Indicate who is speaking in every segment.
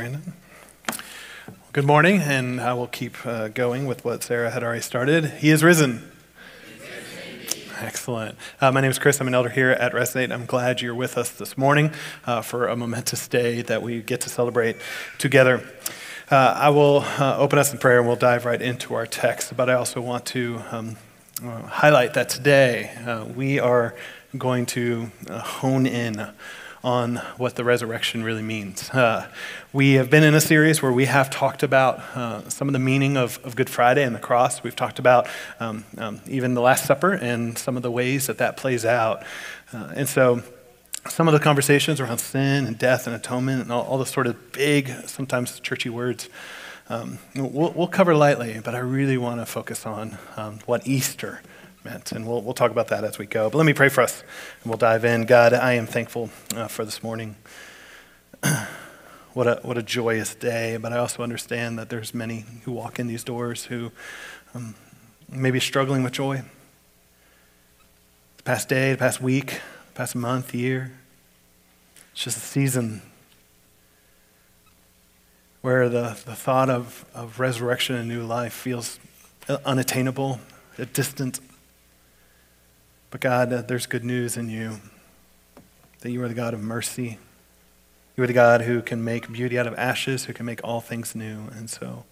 Speaker 1: Brandon. Good morning, and I will keep uh, going with what Sarah had already started. He is risen. Excellent. Uh, my name is Chris. I'm an elder here at Resonate. I'm glad you're with us this morning uh, for a momentous day that we get to celebrate together. Uh, I will uh, open us in prayer and we'll dive right into our text, but I also want to um, uh, highlight that today uh, we are going to hone in on what the resurrection really means. Uh, we have been in a series where we have talked about uh, some of the meaning of, of, Good Friday and the cross. We've talked about um, um, even the Last Supper and some of the ways that that plays out. Uh, and so, some of the conversations around sin and death and atonement and all, all the sort of big, sometimes churchy words, um, we'll, we'll, cover lightly, but I really want to focus on um, what Easter meant. And we'll, we'll talk about that as we go. But let me pray for us, and we'll dive in. God, I am thankful uh, for this morning. what, a, what a joyous day. But I also understand that there's many who walk in these doors who um, may be struggling with joy. The past day, the past week, the past month, year. It's just a season where the, the thought of, of resurrection and new life feels unattainable, a distant. But God, uh, there's good news in you that you are the God of mercy. You are the God who can make beauty out of ashes, who can make all things new. And so,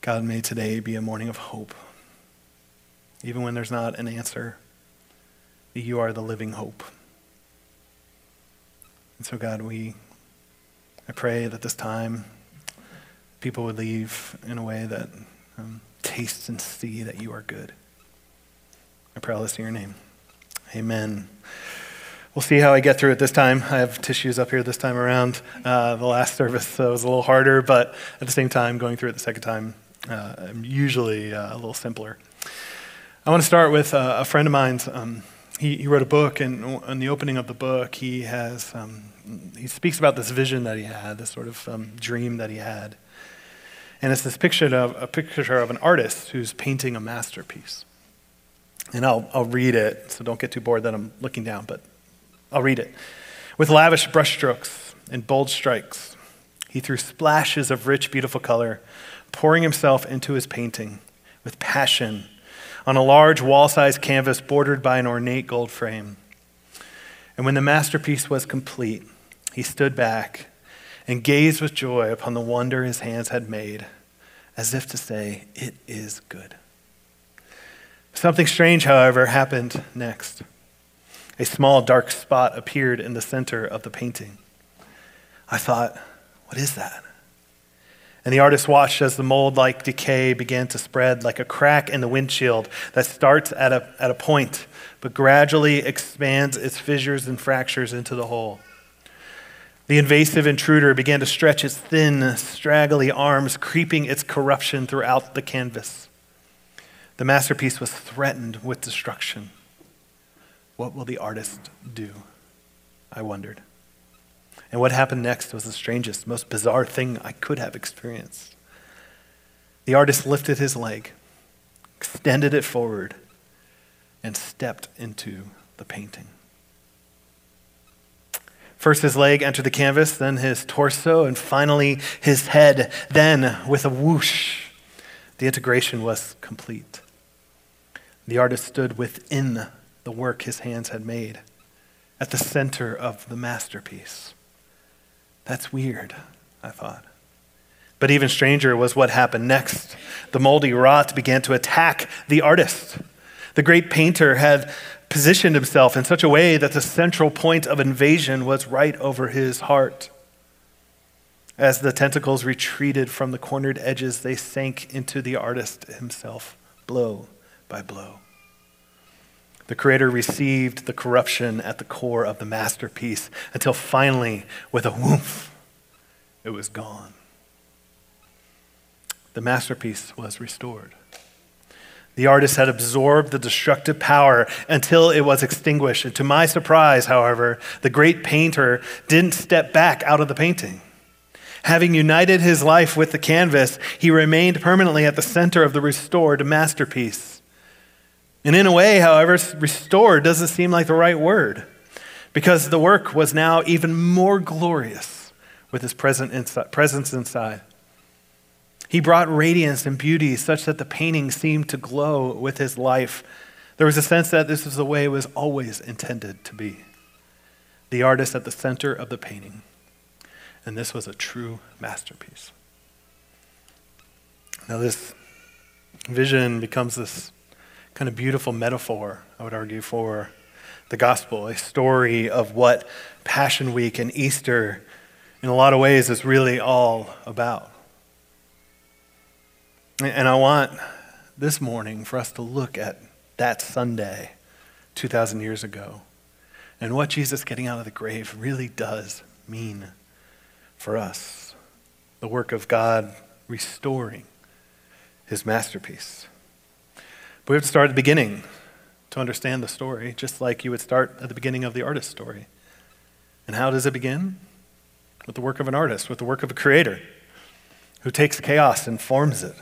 Speaker 1: God, may today be a morning of hope. Even when there's not an answer, you are the living hope. And so, God, we, I pray that this time people would leave in a way that um, tastes and see that you are good. I this in your name. Amen. We'll see how I get through it this time. I have tissues up here this time around. Uh, the last service so was a little harder, but at the same time, going through it the second time, uh, usually uh, a little simpler. I want to start with uh, a friend of mine's. Um, he, he, wrote a book, and in the opening of the book, he has um, he speaks about this vision that he had, this sort of um, dream that he had, and it's this picture of a picture of an artist who's painting a masterpiece. And I'll, I'll read it, so don't get too bored that I'm looking down, but I'll read it. With lavish brushstrokes and bold strikes, he threw splashes of rich, beautiful color, pouring himself into his painting with passion on a large wall sized canvas bordered by an ornate gold frame. And when the masterpiece was complete, he stood back and gazed with joy upon the wonder his hands had made, as if to say, It is good. Something strange, however, happened next. A small dark spot appeared in the center of the painting. I thought, what is that? And the artist watched as the mold like decay began to spread like a crack in the windshield that starts at a, at a point, but gradually expands its fissures and fractures into the whole. The invasive intruder began to stretch its thin, straggly arms, creeping its corruption throughout the canvas. The masterpiece was threatened with destruction. What will the artist do? I wondered. And what happened next was the strangest, most bizarre thing I could have experienced. The artist lifted his leg, extended it forward, and stepped into the painting. First, his leg entered the canvas, then his torso, and finally his head. Then, with a whoosh, the integration was complete. The artist stood within the work his hands had made, at the center of the masterpiece. That's weird, I thought. But even stranger was what happened next. The moldy rot began to attack the artist. The great painter had positioned himself in such a way that the central point of invasion was right over his heart. As the tentacles retreated from the cornered edges, they sank into the artist himself, blow by blow. The Creator received the corruption at the core of the masterpiece until finally, with a whoof, it was gone. The masterpiece was restored. The artist had absorbed the destructive power until it was extinguished. And to my surprise, however, the great painter didn't step back out of the painting. Having united his life with the canvas, he remained permanently at the center of the restored masterpiece. And in a way, however, restored doesn't seem like the right word because the work was now even more glorious with his presence inside. He brought radiance and beauty such that the painting seemed to glow with his life. There was a sense that this was the way it was always intended to be. The artist at the center of the painting. And this was a true masterpiece. Now, this vision becomes this kind of beautiful metaphor, I would argue, for the gospel, a story of what Passion Week and Easter, in a lot of ways, is really all about. And I want this morning for us to look at that Sunday 2,000 years ago and what Jesus getting out of the grave really does mean for us. The work of God restoring his masterpiece. But we have to start at the beginning to understand the story, just like you would start at the beginning of the artist's story. And how does it begin? With the work of an artist, with the work of a creator who takes chaos and forms it,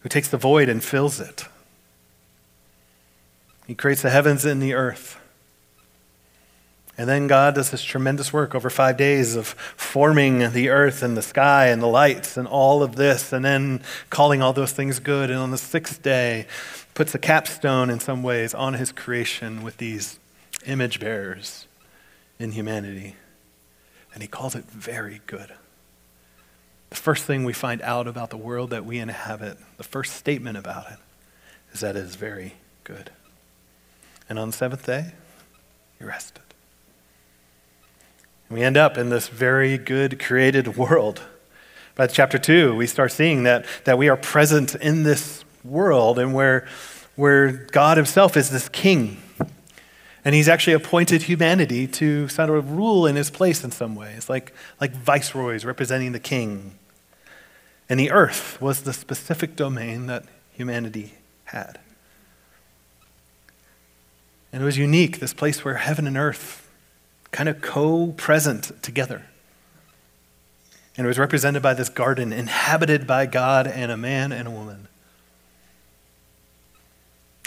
Speaker 1: who takes the void and fills it. He creates the heavens and the earth. And then God does this tremendous work over five days of forming the earth and the sky and the lights and all of this, and then calling all those things good. And on the sixth day, puts a capstone in some ways on his creation with these image bearers in humanity. And he calls it very good. The first thing we find out about the world that we inhabit, the first statement about it, is that it is very good. And on the seventh day, he rested. We end up in this very good created world. By chapter 2, we start seeing that, that we are present in this world and where, where God Himself is this king. And He's actually appointed humanity to sort of rule in His place in some ways, like, like viceroys representing the king. And the earth was the specific domain that humanity had. And it was unique, this place where heaven and earth kind of co present together. And it was represented by this garden inhabited by God and a man and a woman.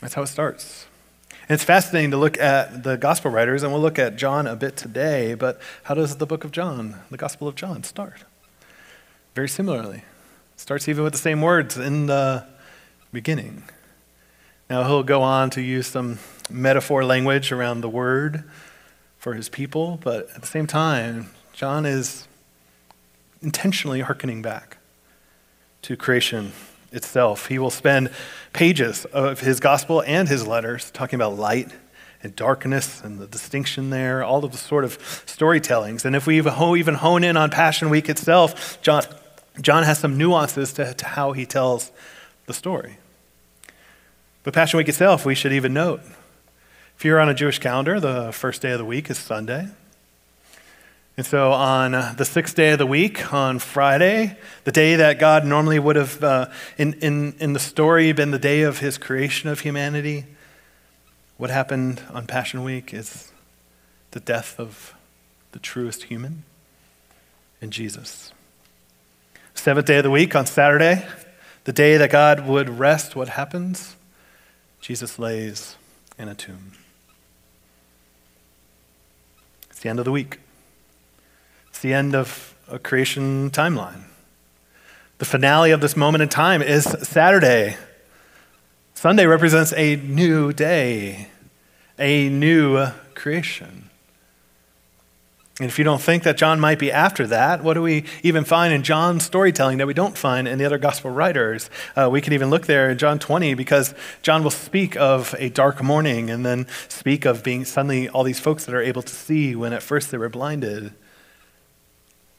Speaker 1: That's how it starts. And it's fascinating to look at the gospel writers, and we'll look at John a bit today, but how does the book of John, the gospel of John, start? Very similarly. It starts even with the same words in the beginning. Now, he'll go on to use some metaphor language around the word for his people, but at the same time, John is intentionally hearkening back to creation itself. He will spend pages of his gospel and his letters talking about light and darkness and the distinction there, all of the sort of storytellings. And if we even hone in on Passion Week itself, John, John has some nuances to, to how he tells the story. But Passion Week itself, we should even note, if you're on a Jewish calendar, the first day of the week is Sunday. And so on the sixth day of the week, on Friday, the day that God normally would have, uh, in, in, in the story, been the day of his creation of humanity, what happened on Passion Week is the death of the truest human in Jesus. Seventh day of the week, on Saturday, the day that God would rest, what happens? Jesus lays in a tomb. It's the end of the week. It's the end of a creation timeline. The finale of this moment in time is Saturday. Sunday represents a new day, a new creation. And if you don't think that John might be after that, what do we even find in John's storytelling that we don't find in the other gospel writers? Uh, we can even look there in John 20 because John will speak of a dark morning and then speak of being suddenly all these folks that are able to see when at first they were blinded.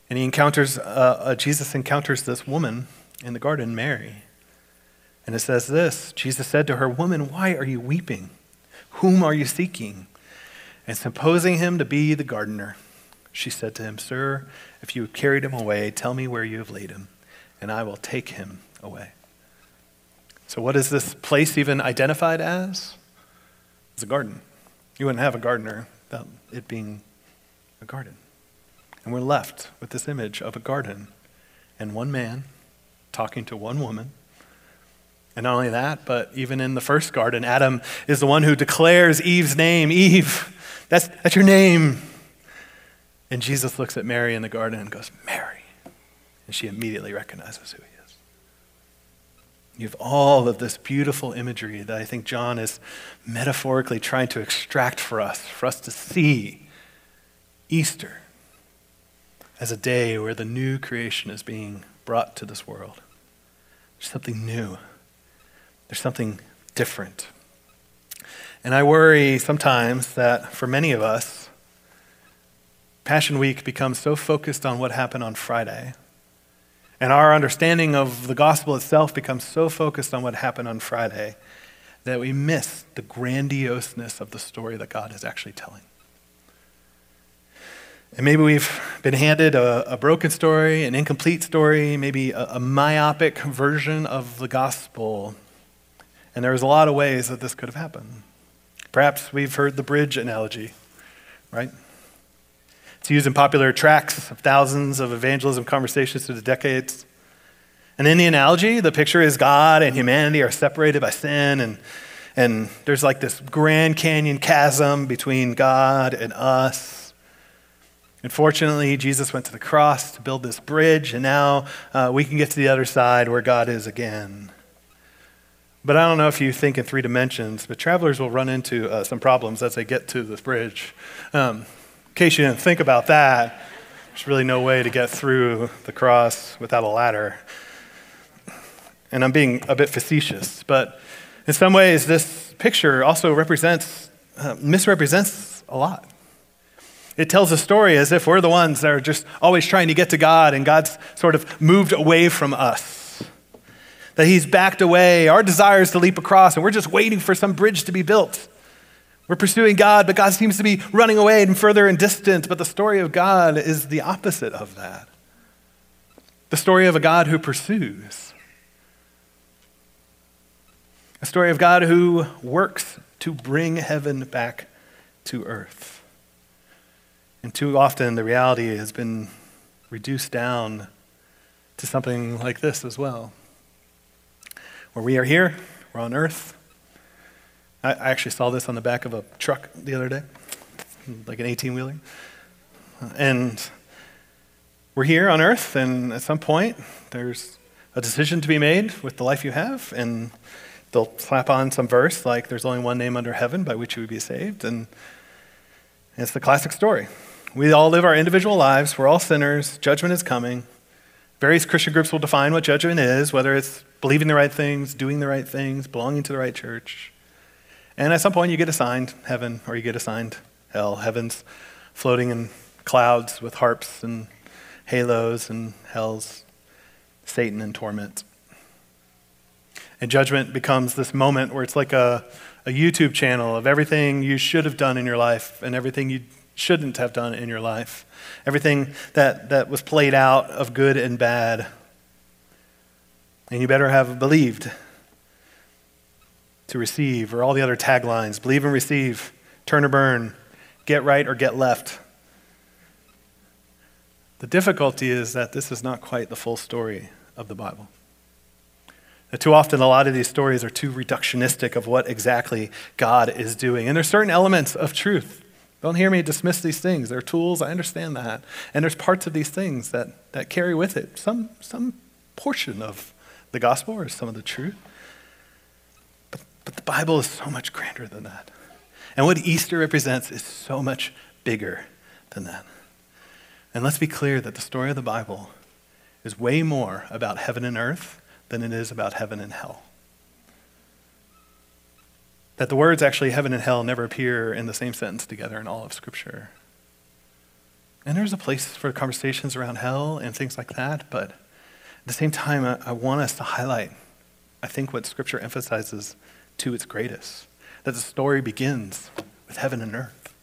Speaker 1: And he encounters, uh, uh, Jesus encounters this woman in the garden, Mary. And it says this Jesus said to her, Woman, why are you weeping? Whom are you seeking? And supposing him to be the gardener, she said to him, Sir, if you have carried him away, tell me where you have laid him, and I will take him away. So, what is this place even identified as? It's a garden. You wouldn't have a gardener without it being a garden. And we're left with this image of a garden and one man talking to one woman. And not only that, but even in the first garden, Adam is the one who declares Eve's name Eve, that's, that's your name. And Jesus looks at Mary in the garden and goes, Mary. And she immediately recognizes who he is. You have all of this beautiful imagery that I think John is metaphorically trying to extract for us, for us to see Easter as a day where the new creation is being brought to this world. There's something new, there's something different. And I worry sometimes that for many of us, Passion Week becomes so focused on what happened on Friday, and our understanding of the gospel itself becomes so focused on what happened on Friday that we miss the grandioseness of the story that God is actually telling. And maybe we've been handed a, a broken story, an incomplete story, maybe a, a myopic version of the gospel. And there's a lot of ways that this could have happened. Perhaps we've heard the bridge analogy, right? It's used in popular tracts of thousands of evangelism conversations through the decades. And in the analogy, the picture is God and humanity are separated by sin, and, and there's like this Grand Canyon chasm between God and us. Unfortunately, Jesus went to the cross to build this bridge, and now uh, we can get to the other side where God is again. But I don't know if you think in three dimensions, but travelers will run into uh, some problems as they get to this bridge. Um, in case you didn't think about that, there's really no way to get through the cross without a ladder. And I'm being a bit facetious, but in some ways, this picture also represents, uh, misrepresents a lot. It tells a story as if we're the ones that are just always trying to get to God and God's sort of moved away from us that he's backed away. Our desire is to leap across, and we're just waiting for some bridge to be built. We're pursuing God, but God seems to be running away and further and distant. But the story of God is the opposite of that the story of a God who pursues, a story of God who works to bring heaven back to earth. And too often, the reality has been reduced down to something like this as well where we are here, we're on earth. I, I actually saw this on the back of a truck the other day, like an 18 wheeler. And we're here on earth, and at some point, there's a decision to be made with the life you have, and they'll slap on some verse like, There's only one name under heaven by which you would be saved. And it's the classic story. We all live our individual lives, we're all sinners, judgment is coming. Various Christian groups will define what judgment is, whether it's believing the right things, doing the right things, belonging to the right church. And at some point, you get assigned heaven or you get assigned hell. Heaven's floating in clouds with harps and halos, and hell's Satan and torment. And judgment becomes this moment where it's like a, a YouTube channel of everything you should have done in your life and everything you shouldn't have done in your life. Everything that, that was played out of good and bad. And you better have believed to receive, or all the other taglines believe and receive, turn or burn, get right or get left. The difficulty is that this is not quite the full story of the Bible. That too often, a lot of these stories are too reductionistic of what exactly God is doing. And there's certain elements of truth don't hear me dismiss these things. They're tools, I understand that. And there's parts of these things that, that carry with it some, some portion of the gospel or some of the truth. But, the Bible is so much grander than that. And what Easter represents is so much bigger than that. And let's be clear that the story of the Bible is way more about heaven and earth than it is about heaven and hell that the words actually heaven and hell never appear in the same sentence together in all of Scripture. And there's a place for conversations around hell and things like that, but at the same time, I, I want us to highlight, I think, what Scripture emphasizes to its greatest that the story begins with heaven and earth.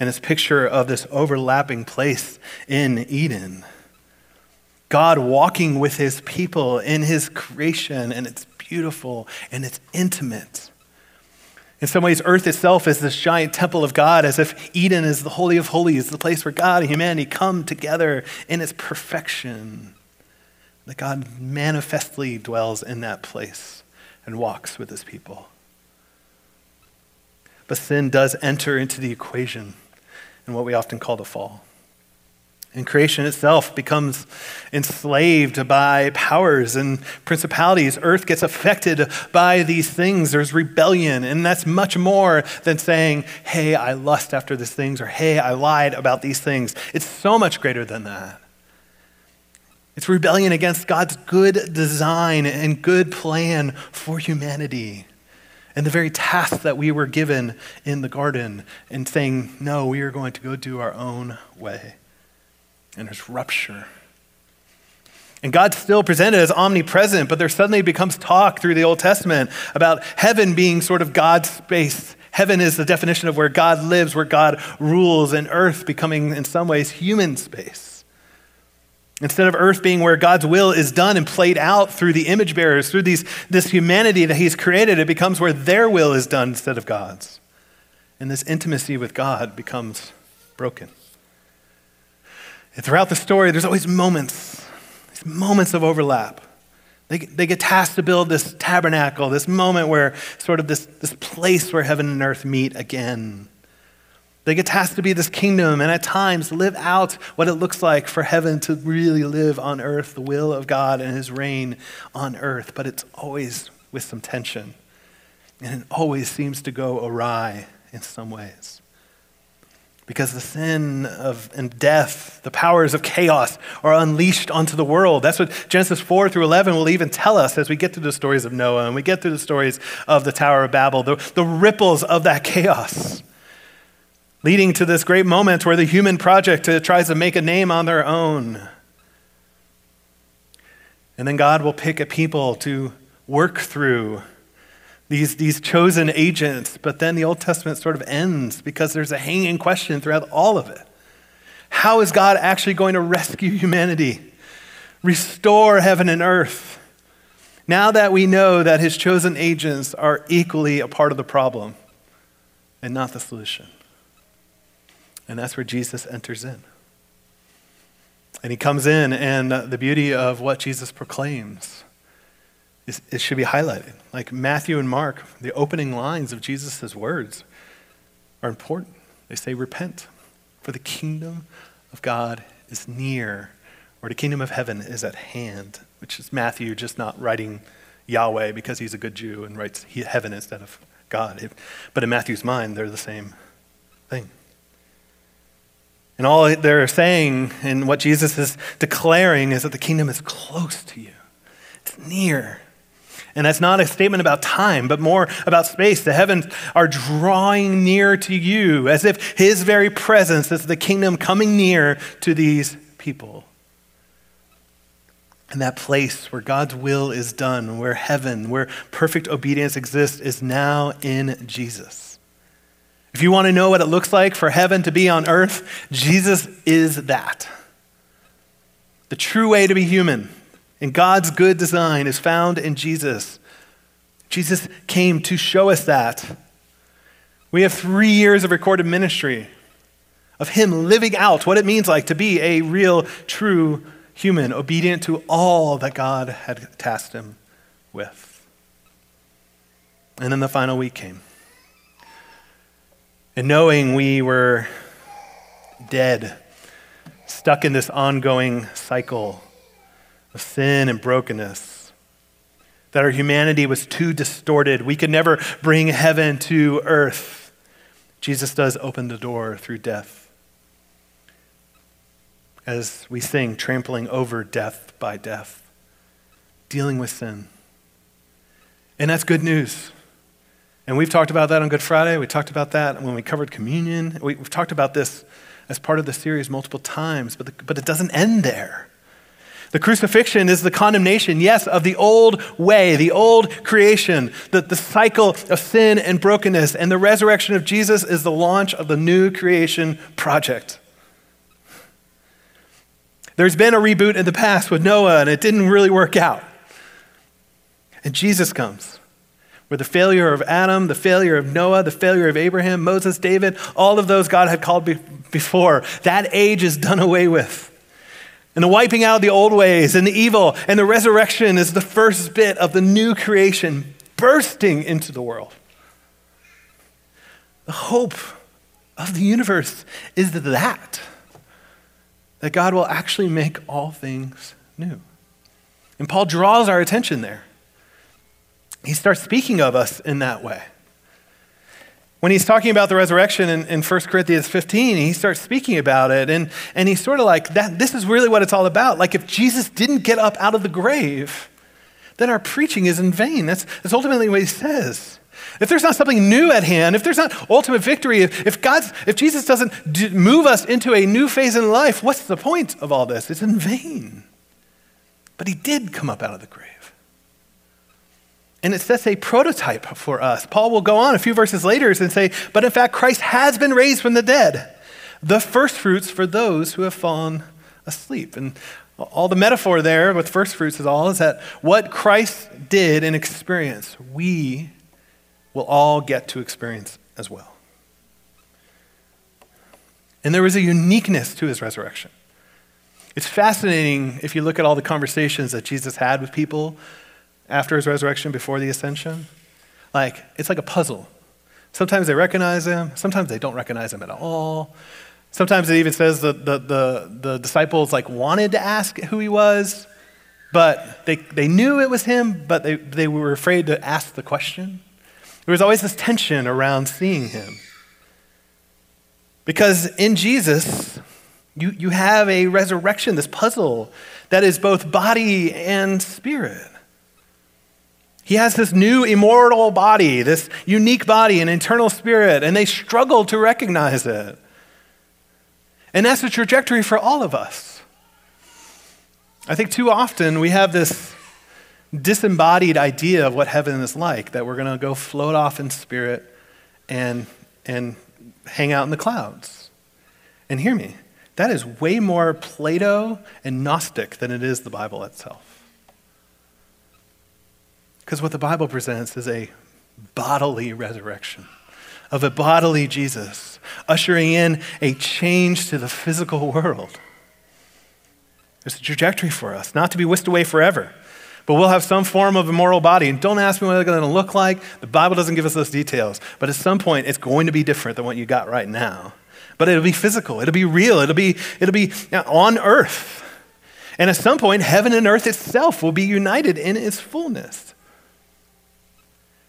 Speaker 1: And this picture of this overlapping place in Eden. God walking with his people in his creation, and it's beautiful and it's intimate. In some ways, earth itself is this giant temple of God, as if Eden is the Holy of Holies, the place where God and humanity come together in its perfection. That God manifestly dwells in that place and walks with his people. But sin does enter into the equation in what we often call the fall. And creation itself becomes enslaved by powers and principalities. Earth gets affected by these things. There's rebellion. And that's much more than saying, hey, I lust after these things or hey, I lied about these things. It's so much greater than that. It's rebellion against God's good design and good plan for humanity. And the very task that we were given in the garden and saying, no, we are going to go do our own way and there's rupture. And God's still presented as omnipresent, but there suddenly becomes talk through the Old Testament about heaven being sort of God's space. Heaven is the definition of where God lives, where God rules, and earth becoming, in some ways, human space. Instead of earth being where God's will is done and played out through the image bearers, through these, this humanity that He's created, it becomes where their will is done instead of God's. And this intimacy with God becomes broken. And throughout the story, there's always moments, these moments of overlap. They, they get tasked to build this tabernacle, this moment where sort of this, this place where heaven and earth meet again. They get tasked to be this kingdom and at times live out what it looks like for heaven to really live on earth, the will of God and his reign on earth. But it's always with some tension. And it always seems to go awry in some ways because the sin of and death, the powers of chaos are unleashed onto the world. That's what Genesis 4 through 11 will even tell us as we get through the stories of Noah and we get through the stories of the Tower of Babel, the, the ripples of that chaos, leading to this great moment where the human project uh, tries to make a name on their own. And then God will pick a people to work through these, these chosen agents, but then the Old Testament sort of ends because there's a hanging question throughout all of it. How is God actually going to rescue humanity, restore heaven and earth? Now that we know that his chosen agents are equally a part of the problem and not the solution. And that's where Jesus enters in. And he comes in, and the beauty of what Jesus proclaims is, it should be highlighted. Like Matthew and Mark, the opening lines of Jesus' words are important. They say, Repent, for the kingdom of God is near, or the kingdom of heaven is at hand, which is Matthew just not writing Yahweh because he's a good Jew and writes heaven instead of God. But in Matthew's mind, they're the same thing. And all they're saying and what Jesus is declaring is that the kingdom is close to you, it's near. And that's not a statement about time, but more about space. The heavens are drawing near to you as if his very presence is the kingdom coming near to these people. And that place where God's will is done, where heaven, where perfect obedience exists, is now in Jesus. If you want to know what it looks like for heaven to be on earth, Jesus is that. The true way to be human and God's good design is found in Jesus. Jesus came to show us that. We have three years of recorded ministry of Him living out what it means like to be a real, true human, obedient to all that God had tasked Him with. And then the final week came. And knowing we were dead, stuck in this ongoing cycle of sin and brokenness. That our humanity was too distorted. We could never bring heaven to earth. Jesus does open the door through death. As we sing, trampling over death by death, dealing with sin. And that's good news. And we've talked about that on Good Friday. We talked about that when we covered communion. We, have talked about this as part of the series multiple times, but, the, but it doesn't end there. The crucifixion is the condemnation, yes, of the old way, the old creation, the, the cycle of sin and brokenness. And the resurrection of Jesus is the launch of the new creation project. There's been a reboot in the past with Noah, and it didn't really work out. And Jesus comes. Where the failure of Adam, the failure of Noah, the failure of Abraham, Moses, David, all of those God had called be- before, that age is done away with and the wiping out of the old ways and the evil and the resurrection is the first bit of the new creation bursting into the world. The hope of the universe is that. that God will actually make all things new. And Paul draws our attention there. He starts speaking of us in that way. When he's talking about the resurrection in, in 1 Corinthians 15, he starts speaking about it, and, and he's sort of like, that, this is really what it's all about. Like, if Jesus didn't get up out of the grave, then our preaching is in vain. That's, that's ultimately what he says. If there's not something new at hand, if there's not ultimate victory, if, if, God's, if Jesus doesn't d- move us into a new phase in life, what's the point of all this? It's in vain. But he did come up out of the grave. And it sets a prototype for us. Paul will go on a few verses later and say, But in fact, Christ has been raised from the dead, the first fruits for those who have fallen asleep. And all the metaphor there with first fruits is all is that what Christ did and experienced, we will all get to experience as well. And there was a uniqueness to his resurrection. It's fascinating if you look at all the conversations that Jesus had with people after his resurrection, before the ascension. Like, it's like a puzzle. Sometimes they recognize him, sometimes they don't recognize him at all. Sometimes it even says that the, the, the disciples like wanted to ask who he was, but they, they knew it was him, but they, they were afraid to ask the question. There was always this tension around seeing him. Because in Jesus, you, you have a resurrection, this puzzle that is both body and spirit. He has this new immortal body, this unique body, an eternal spirit, and they struggle to recognize it. And that's the trajectory for all of us. I think too often we have this disembodied idea of what heaven is like, that we're going to go float off in spirit and, and hang out in the clouds. And hear me, that is way more Plato and Gnostic than it is the Bible itself. Because what the Bible presents is a bodily resurrection of a bodily Jesus, ushering in a change to the physical world. There's a trajectory for us, not to be whisked away forever, but we'll have some form of a immortal body. And don't ask me what it's going to look like. The Bible doesn't give us those details. But at some point, it's going to be different than what you got right now. But it'll be physical, it'll be real, it'll be, it'll be on earth. And at some point, heaven and earth itself will be united in its fullness.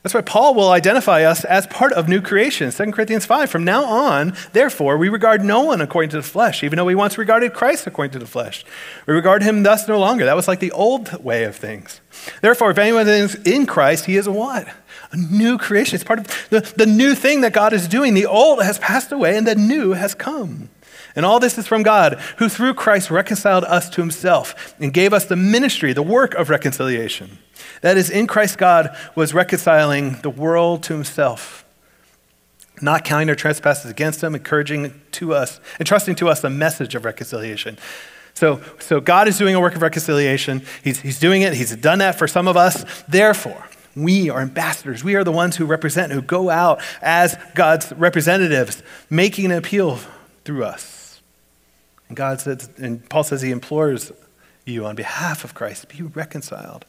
Speaker 1: That's why Paul will identify us as part of new creation. 2 Corinthians 5 From now on, therefore, we regard no one according to the flesh, even though we once regarded Christ according to the flesh. We regard him thus no longer. That was like the old way of things. Therefore, if anyone is in Christ, he is a what? A new creation. It's part of the, the new thing that God is doing. The old has passed away and the new has come. And all this is from God, who through Christ reconciled us to himself and gave us the ministry, the work of reconciliation. That is, in Christ, God was reconciling the world to himself, not counting their trespasses against them, encouraging to us, entrusting to us the message of reconciliation. So, so God is doing a work of reconciliation. He's, he's doing it. He's done that for some of us. Therefore, we are ambassadors. We are the ones who represent, who go out as God's representatives, making an appeal through us. And God says, and Paul says he implores you on behalf of Christ, be reconciled.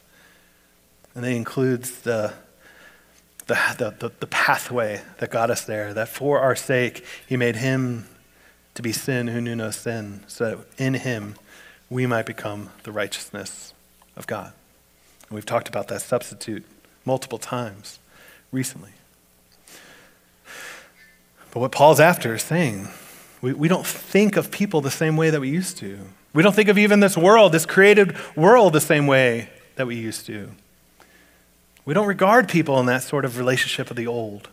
Speaker 1: And it includes the, the, the, the, pathway that got us there, that for our sake, he made him to be sin who knew no sin, so that in him we might become the righteousness of God. And we've talked about that substitute multiple times recently. But what Paul's after is saying, we, we don't think of people the same way that we used to. We don't think of even this world, this created world, the same way that we used to. We don't regard people in that sort of relationship of the old.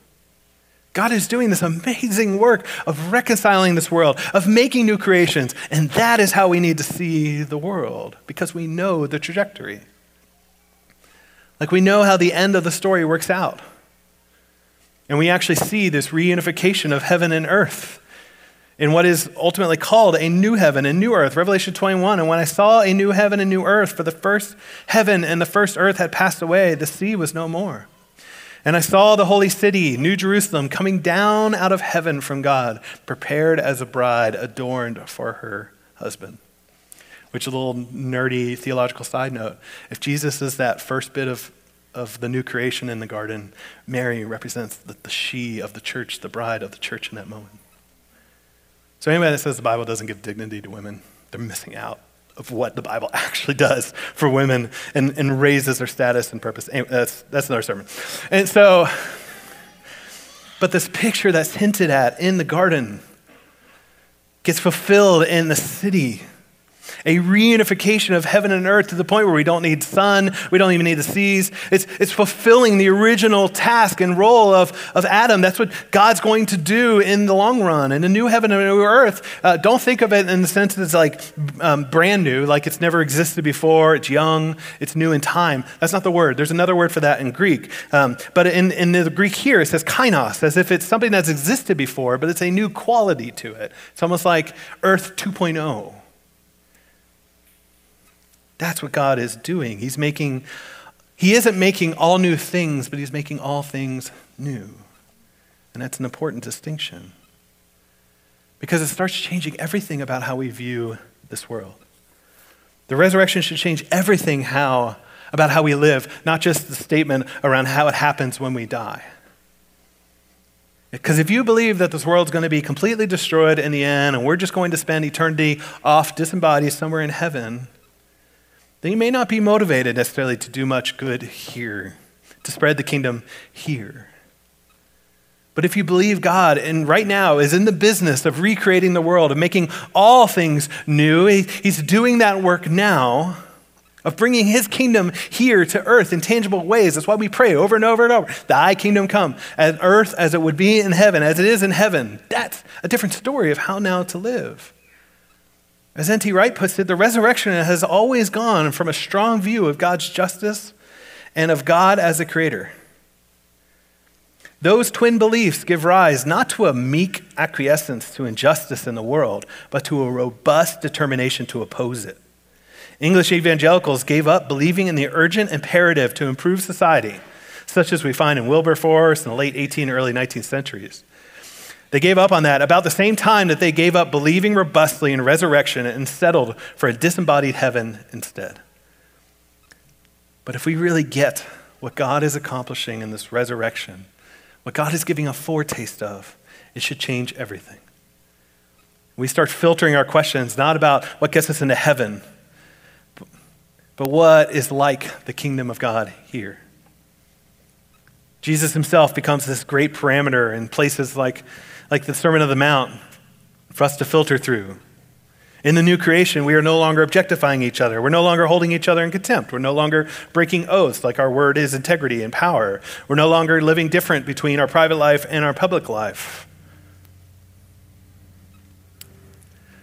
Speaker 1: God is doing this amazing work of reconciling this world, of making new creations, and that is how we need to see the world because we know the trajectory. Like we know how the end of the story works out. And we actually see this reunification of heaven and earth in what is ultimately called a new heaven and new earth. Revelation 21. And when I saw a new heaven and new earth, for the first heaven and the first earth had passed away, the sea was no more. And I saw the holy city, New Jerusalem, coming down out of heaven from God, prepared as a bride adorned for her husband. Which, a little nerdy theological side note if Jesus is that first bit of, of the new creation in the garden, Mary represents the, the she of the church, the bride of the church in that moment. So, anybody that says the Bible doesn't give dignity to women, they're missing out of what the Bible actually does for women and, and raises their status and purpose. That's, that's another sermon. And so, but this picture that's hinted at in the garden gets fulfilled in the city a reunification of heaven and earth to the point where we don't need sun, we don't even need the seas. It's, it's fulfilling the original task and role of, of Adam. That's what God's going to do in the long run. In a new heaven and a new earth, uh, don't think of it in the sense that it's like um, brand new, like it's never existed before, it's young, it's new in time. That's not the word. There's another word for that in Greek. Um, but in, in the Greek here, it says kainos, as if it's something that's existed before, but it's a new quality to it. It's almost like Earth 2.0. That's what God is doing. He's making, He isn't making all new things, but He's making all things new. And that's an important distinction because it starts changing everything about how we view this world. The resurrection should change everything how, about how we live, not just the statement around how it happens when we die. Because if you believe that this world's going to be completely destroyed in the end and we're just going to spend eternity off disembodied somewhere in heaven, then you may not be motivated necessarily to do much good here, to spread the kingdom here. But if you believe God and right now is in the business of recreating the world, of making all things new, He's doing that work now of bringing His kingdom here to earth in tangible ways. That's why we pray over and over and over Thy kingdom come, as earth as it would be in heaven, as it is in heaven. That's a different story of how now to live. As N.T. Wright puts it, the resurrection has always gone from a strong view of God's justice and of God as a creator. Those twin beliefs give rise not to a meek acquiescence to injustice in the world, but to a robust determination to oppose it. English evangelicals gave up believing in the urgent imperative to improve society, such as we find in Wilberforce in the late 18th, early 19th centuries. They gave up on that about the same time that they gave up believing robustly in resurrection and settled for a disembodied heaven instead. But if we really get what God is accomplishing in this resurrection, what God is giving a foretaste of, it should change everything. We start filtering our questions not about what gets us into heaven, but what is like the kingdom of God here. Jesus himself becomes this great parameter in places like like the Sermon of the Mount for us to filter through. In the new creation, we are no longer objectifying each other. We're no longer holding each other in contempt. We're no longer breaking oaths like our word is integrity and power. We're no longer living different between our private life and our public life.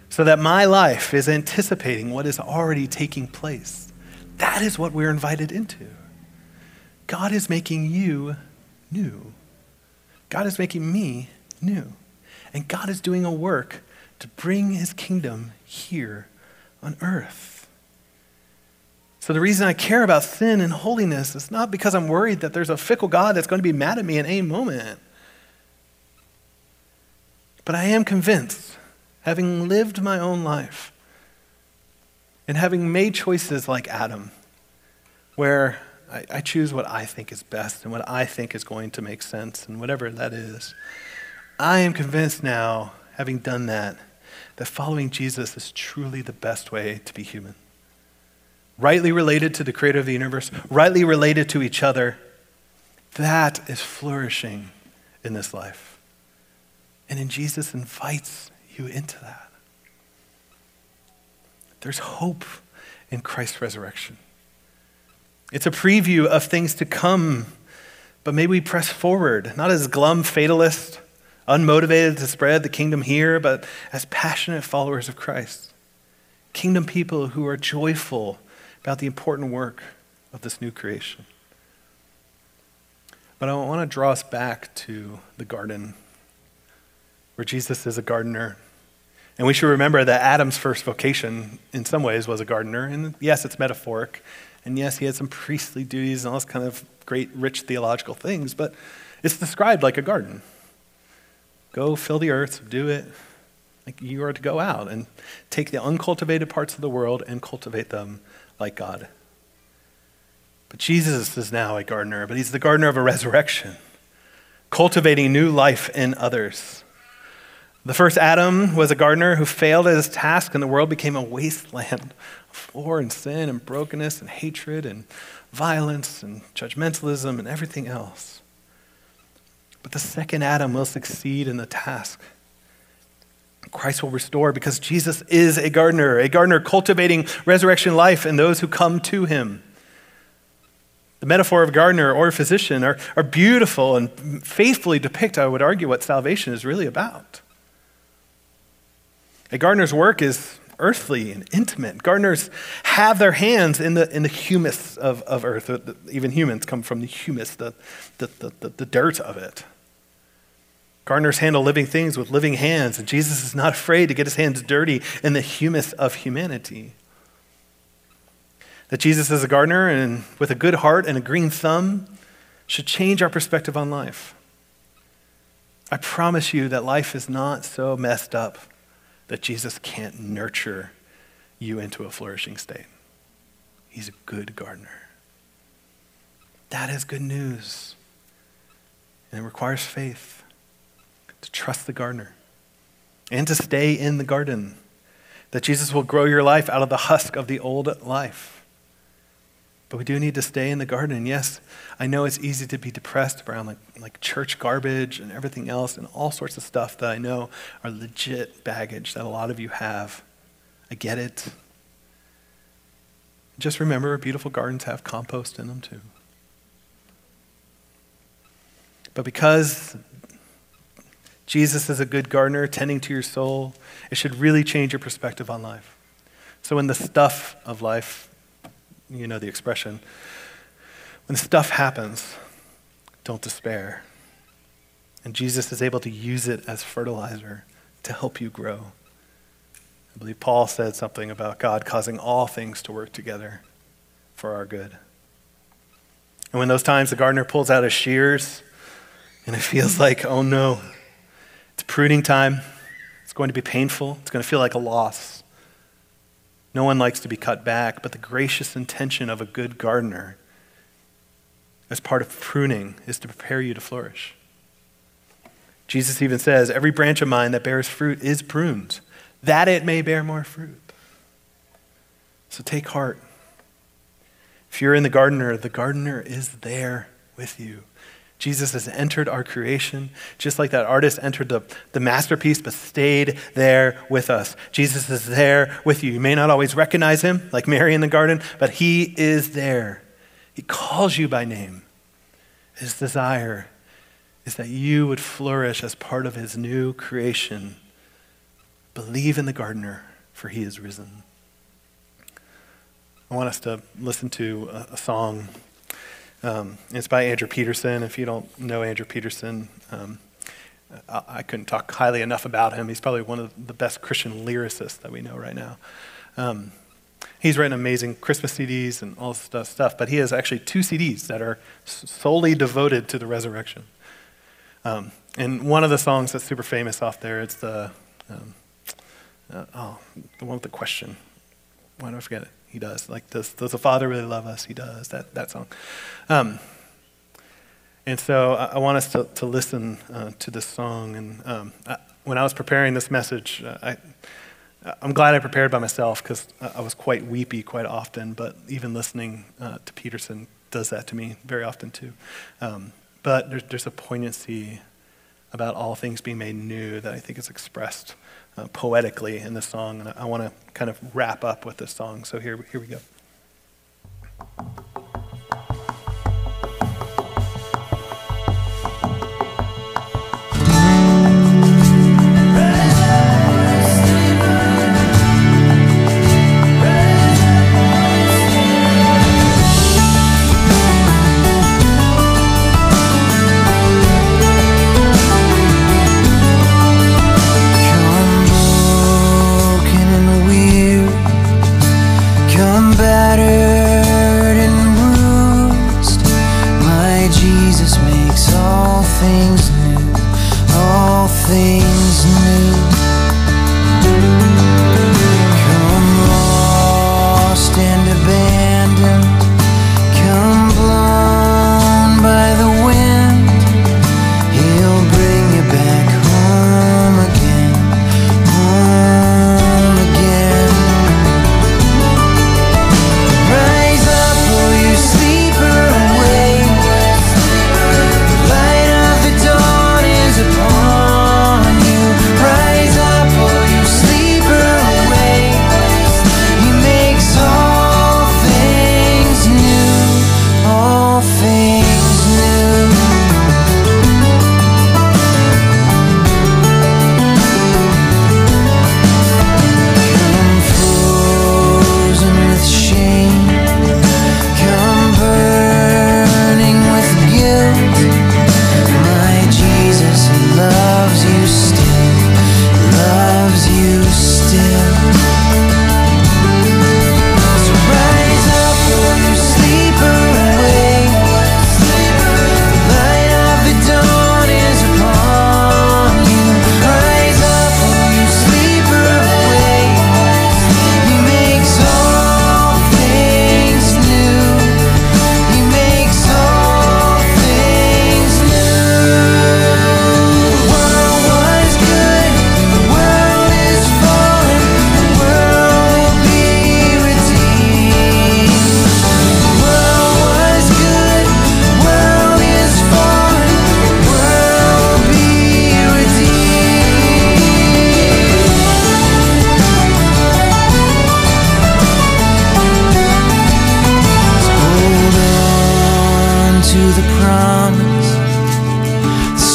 Speaker 1: So that my life is anticipating what is already taking place. That is what we're invited into. God is making you new. God is making me new. And God is doing a work to bring his kingdom here on earth. So, the reason I care about sin and holiness is not because I'm worried that there's a fickle God that's going to be mad at me in any moment. But I am convinced, having lived my own life and having made choices like Adam, where I, I choose what I think is best and what I think is going to make sense and whatever that is. I am convinced now, having done that, that following Jesus is truly the best way to be human. Rightly related to the creator of the universe, rightly related to each other, that is flourishing in this life. And in Jesus invites you into that. There's hope in Christ's resurrection. It's a preview of things to come, but may we press forward, not as glum fatalists unmotivated to spread the kingdom here, but as passionate followers of Christ. Kingdom people who are joyful about the important work of this new creation. But I want to draw us back to the garden where Jesus is a gardener. And we should remember that Adam's first vocation, in some ways, was a gardener. And yes, it's metaphoric. And yes, he had some priestly duties and all this kind of great, rich theological things, but it's described like a garden. Go fill the earth, do it. Like you are to go out and take the uncultivated parts of the world and cultivate them like God. But Jesus is now a gardener, but he's the gardener of a resurrection, cultivating new life in others. The first Adam was a gardener who failed at his task, and the world became a wasteland of war and sin and brokenness and hatred and violence and judgmentalism and everything else. But the second Adam will succeed in the task. Christ will restore because Jesus is a gardener, a gardener cultivating resurrection life in those who come to him. The metaphor of gardener or physician are, are beautiful and faithfully depict, I would argue, what salvation is really about. A gardener's work is earthly and intimate. Gardeners have their hands in the, in the humus of, of earth. Even humans come from the humus, the, the, the, the dirt of it. Gardeners handle living things with living hands, and Jesus is not afraid to get his hands dirty in the humus of humanity. That Jesus is a gardener and with a good heart and a green thumb should change our perspective on life. I promise you that life is not so messed up that Jesus can't nurture you into a flourishing state. He's a good gardener. That is good news. And it requires faith to trust the gardener and to stay in the garden. That Jesus will grow your life out of the husk of the old life. But we do need to stay in the garden. And yes, I know it's easy to be depressed around like, like church garbage and everything else and all sorts of stuff that I know are legit baggage that a lot of you have. I get it. Just remember, beautiful gardens have compost in them too. But because Jesus is a good gardener tending to your soul, it should really change your perspective on life. So, when the stuff of life, you know the expression, when stuff happens, don't despair. And Jesus is able to use it as fertilizer to help you grow. I believe Paul said something about God causing all things to work together for our good. And when those times the gardener pulls out his shears and it feels like, oh no, it's pruning time. It's going to be painful. It's going to feel like a loss. No one likes to be cut back, but the gracious intention of a good gardener as part of pruning is to prepare you to flourish. Jesus even says, Every branch of mine that bears fruit is pruned, that it may bear more fruit. So take heart. If you're in the gardener, the gardener is there with you. Jesus has entered our creation, just like that artist entered the, the masterpiece, but stayed there with us. Jesus is there with you. You may not always recognize him, like Mary in the garden, but he is there. He calls you by name. His desire is that you would flourish as part of his new creation. Believe in the gardener, for he is risen. I want us to listen to a, a song um, it's by Andrew Peterson. If you don't know Andrew Peterson, um, I, I, couldn't talk highly enough about him. He's probably one of the best Christian lyricists that we know right now. Um, he's written amazing Christmas CDs and all this stuff, but he has actually two CDs that are solely devoted to the resurrection. Um, and one of the songs that's super famous off there, it's the, um, uh, oh, the one with the question. Why do I forget it? He does. Like, does, does the Father really love us? He does. That, that song. Um, and so I, I, want us to, to listen uh, to this song. And um, I, when I was preparing this message, uh, I, I'm glad I prepared by myself because I was quite weepy quite often, but even listening uh, to Peterson does that to me very often too. Um, but there's, there's a poignancy about all things being made new that I think is expressed uh, poetically in the song. And I, I want to kind of wrap up with this song. So here, here we go.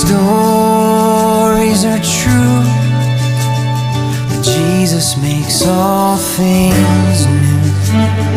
Speaker 2: Stories are true. That Jesus makes all things new.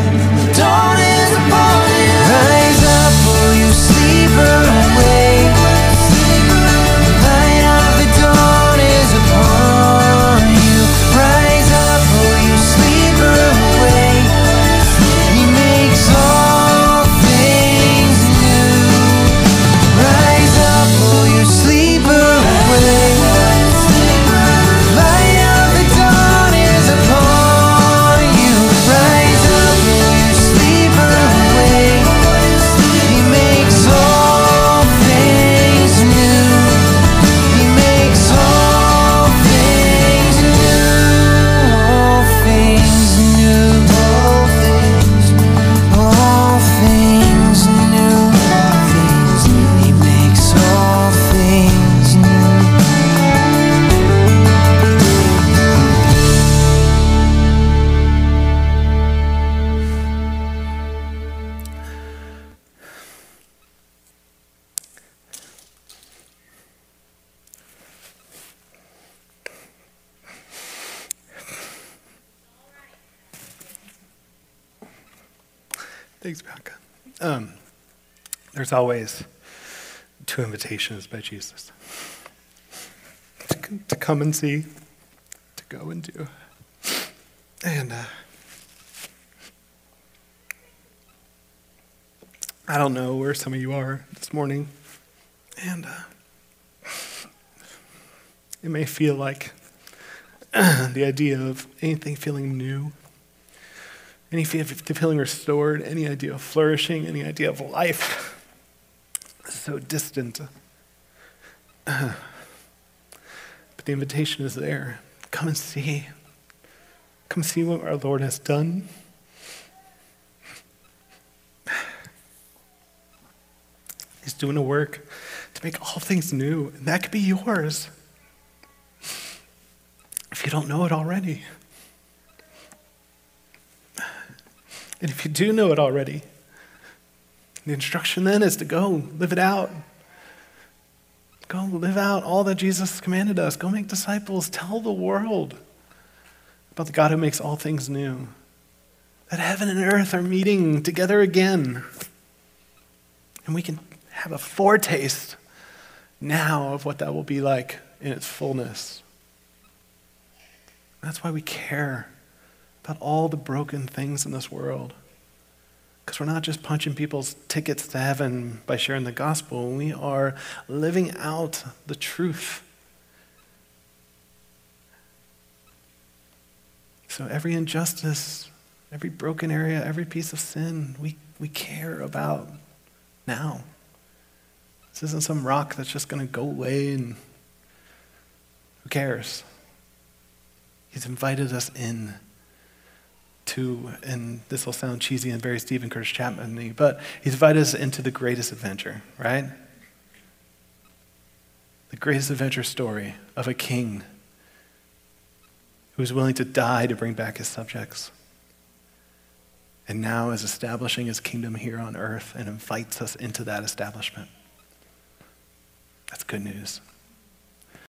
Speaker 1: Thanks, Bianca. Um, there's always two invitations by Jesus to, to come and see, to go and do. And uh, I don't know where some of you are this morning. And uh, it may feel like the idea of anything feeling new any fe- feeling restored, any idea of flourishing, any idea of life so distant. but the invitation is there. Come and see. Come see what our Lord has done. He's doing a work to make all things new, and that could be yours if you don't know it already. And if you do know it already, the instruction then is to go live it out. Go live out all that Jesus commanded us. Go make disciples. Tell the world about the God who makes all things new. That heaven and earth are meeting together again. And we can have a foretaste now of what that will be like in its fullness. That's why we care about all the broken things in this world. Because we're not just punching people's tickets to heaven by sharing the gospel, we are living out the truth. So every injustice, every broken area, every piece of sin, we, we care about now. This isn't some rock that's just going to go away and who cares? He's invited us in to, and this will sound cheesy and very Steven Curtis Chapman but he's invited us into the greatest adventure, right? The greatest adventure story of a king who is willing to die to bring back his subjects. And now is establishing his kingdom here on earth and invites us into that establishment. That's good news.